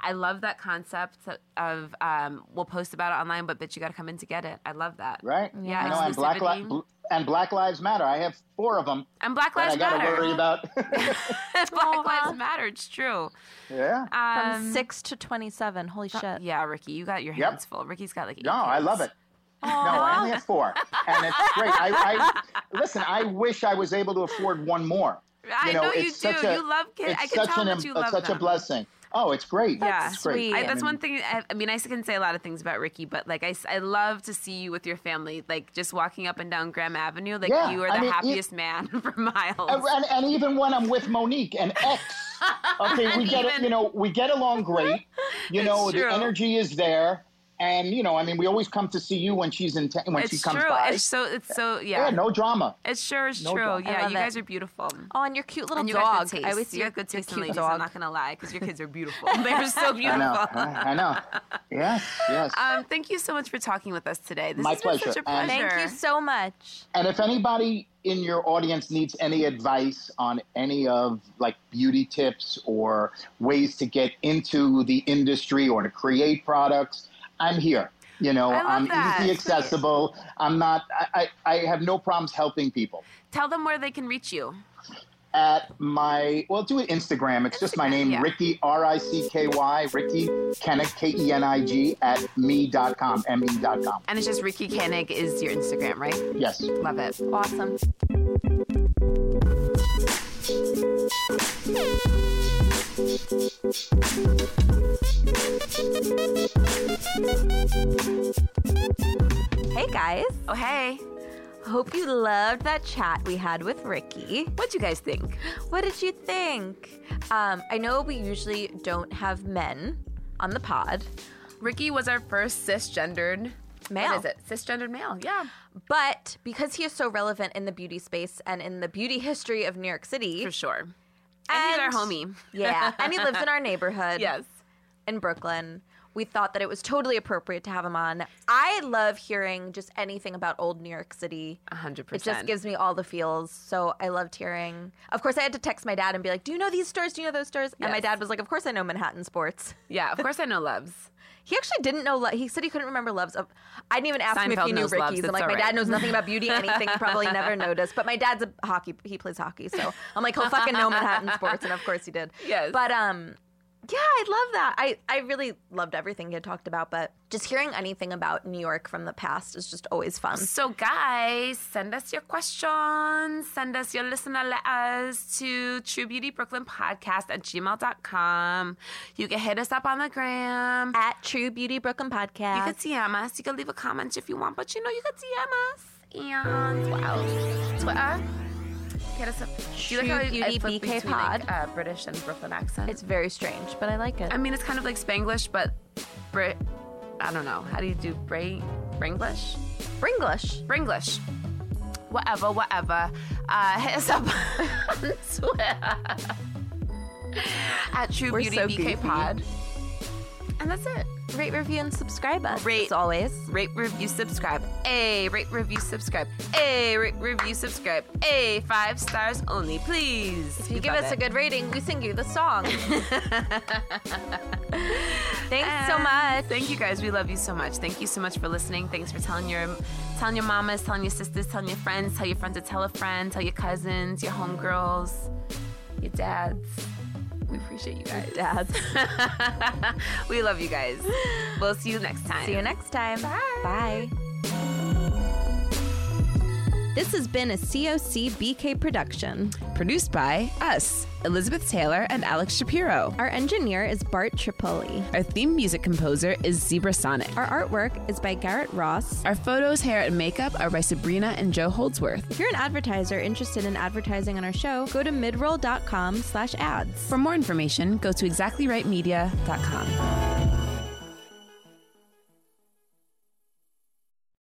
S1: I love that concept of um, we'll post about it online, but bitch, you got to come in to get it. I love that.
S3: right?
S1: Yeah,
S3: You know, and Black, Li- and Black Lives Matter. I have four of them
S1: And Black
S3: that I got to
S1: Matter.
S3: worry about.
S1: Black Lives Matter. It's true.
S3: yeah.
S1: Um,
S2: From six to twenty-seven. Holy shit!
S1: Yeah, Ricky, you got your
S3: Yep.
S1: hands full. Ricky's got like eight
S3: No, I love it. No, I only have four, and it's great. I, I listen. I wish I was able to afford one more.
S1: I know you do.
S3: a-
S1: You love kids. I can
S3: such
S1: tell that you
S3: uh,
S1: love
S3: such
S1: them.
S3: a blessing. Oh, it's great.
S1: Yeah.
S3: it's great.
S2: Sweet.
S1: I, that's
S3: mean,
S1: one thing. I, I mean, I can say a lot of things about Ricky, but like I, I love to see you with your family, like just walking up and down Graham Avenue. Like
S3: Yeah,
S1: you are
S3: I
S1: the
S3: mean, it-
S1: happiest man for miles.
S3: And, and, even when I'm with Monique and X, okay, we get it.
S1: even-
S3: You know, we get along great. You know, the energy is there, and you know, I mean, we always come to see you when she's in ta- when
S1: it's
S3: she comes
S1: true.
S3: by.
S1: It's so. It's so.
S3: yeah,
S1: Yeah.
S3: no drama.
S1: It's sure is
S3: No
S1: true.
S3: doubt.
S2: I
S1: Yeah,
S2: love
S1: you
S2: it.
S1: guys are beautiful.
S2: Oh, and your cute little
S1: And you
S2: dog.
S1: got good taste.
S2: I always see
S1: you
S2: your-
S1: good taste in
S2: cute
S1: ladies.
S2: dog.
S1: I'm not gonna lie, because your kids are beautiful. They're so beautiful.
S3: I know. I know. Yes, yes.
S1: Um, thank you so much for talking with us today. This
S3: My
S1: has been such
S3: pleasure.
S1: a
S3: And-
S1: pleasure.
S2: Thank you so much.
S3: And if anybody in your audience needs any advice on any of like beauty tips or ways to get into the industry or to create products, I'm here. You know, I'm
S1: that.
S3: easily accessible. I'm not. I, I, I have no problems helping people.
S1: Tell them where they can reach you.
S3: at my well, do it Instagram. It's just my name,
S1: yeah.
S3: Ricky R I C K Y, Ricky Koenig K E N I G at me.com, M E dot com.
S1: And it's just Ricky Koenig is your Instagram, right?
S3: Yes.
S1: Love it.
S2: Awesome. Hey guys.
S1: Oh, hey.
S2: Hope you loved that chat we had with Ricky.
S1: What'd you guys think?
S2: What did you think? Um, I know we usually don't have men on the pod,
S1: Ricky was our first cisgendered
S2: Male.
S1: What is it? Cisgendered male. Yeah.
S2: but because he is so relevant in the beauty space and in the beauty history of New York City,
S1: For sure. And, he's our homie.
S2: yeah, and he lives in our neighborhood.
S1: Yes.
S2: In Brooklyn. We thought that it was totally appropriate to have him on. I love hearing just anything about old New York City.
S1: A hundred
S2: It just gives me all the feels. So I loved hearing. Of course, I had to text my dad and be like, "Do you know these stores? Do you know those stores?" And my dad was like, "Of course I know Manhattan Sports."
S1: Yeah, of course I know loves.
S2: He actually didn't know. Lo- He said he couldn't remember Loves. Of, I didn't even ask him if he knew Ricky's. I'm like, my dad knows nothing about beauty, anything. He probably never noticed. But my dad's a hockey. He plays hockey, so I'm like, he'll fucking know Manhattan sports, and of course he did.
S1: Yes.
S2: But um, yeah, I love that. I I really loved everything had talked about. But just hearing anything about New York from the past is just always fun.
S1: So, guys, send us your questions. Send us your listener letters to True Beauty Brooklyn Podcast at gmail.com. You can hit us up on the gram.
S2: At True Beauty Brooklyn Podcast.
S1: You can DM us. You can leave a comment if you want, but you know, you can DM us. And what else? Twitter. Get us. Do you I- I
S2: Beauty
S1: flip
S2: BK
S1: between, like,
S2: Pod.
S1: uh, British and Brooklyn accent.
S2: it's very strange, but I like it.
S1: I mean, it's kind of like Spanglish, but Brit. I don't know. How do you do Bray? Bringlish?
S2: Bringlish.
S1: Bringlish. Whatever, whatever. Uh, hit us up on Twitter at True
S2: We're
S1: Beauty
S2: so
S1: BK
S2: goofy.
S1: Pod. And that's it.
S2: Rate, review, and subscribe us.
S1: Rate.
S2: as always.
S1: Rate, review, subscribe. A rate, review, subscribe. A rate, review, subscribe. A five stars only, please.
S2: If you give us a good rating, we sing you the song. Thanks so much.
S1: Thank you guys. We love you so much. Thank you so much for listening. Thanks for telling your telling your mamas, telling your sisters, telling your friends, tell your friends to tell a friend, tell your cousins, your homegirls, your dads. We appreciate you guys.
S2: Dads.
S1: we love you guys. We'll see you next time.
S2: See you next time. Bye. This has been a COC BK production.
S1: Produced by us, Elizabeth Taylor and Alex Shapiro.
S2: Our engineer is Bart Tripoli.
S1: Our theme music composer is Zebra Sonic.
S2: Our artwork is by Garrett Ross.
S1: Our photos, hair, and makeup are by Sabrina and Joe Holdsworth.
S2: If you're an advertiser interested in advertising on our show, go to midroll.com slash ads.
S1: For more information, go to exactlyrightmedia.com.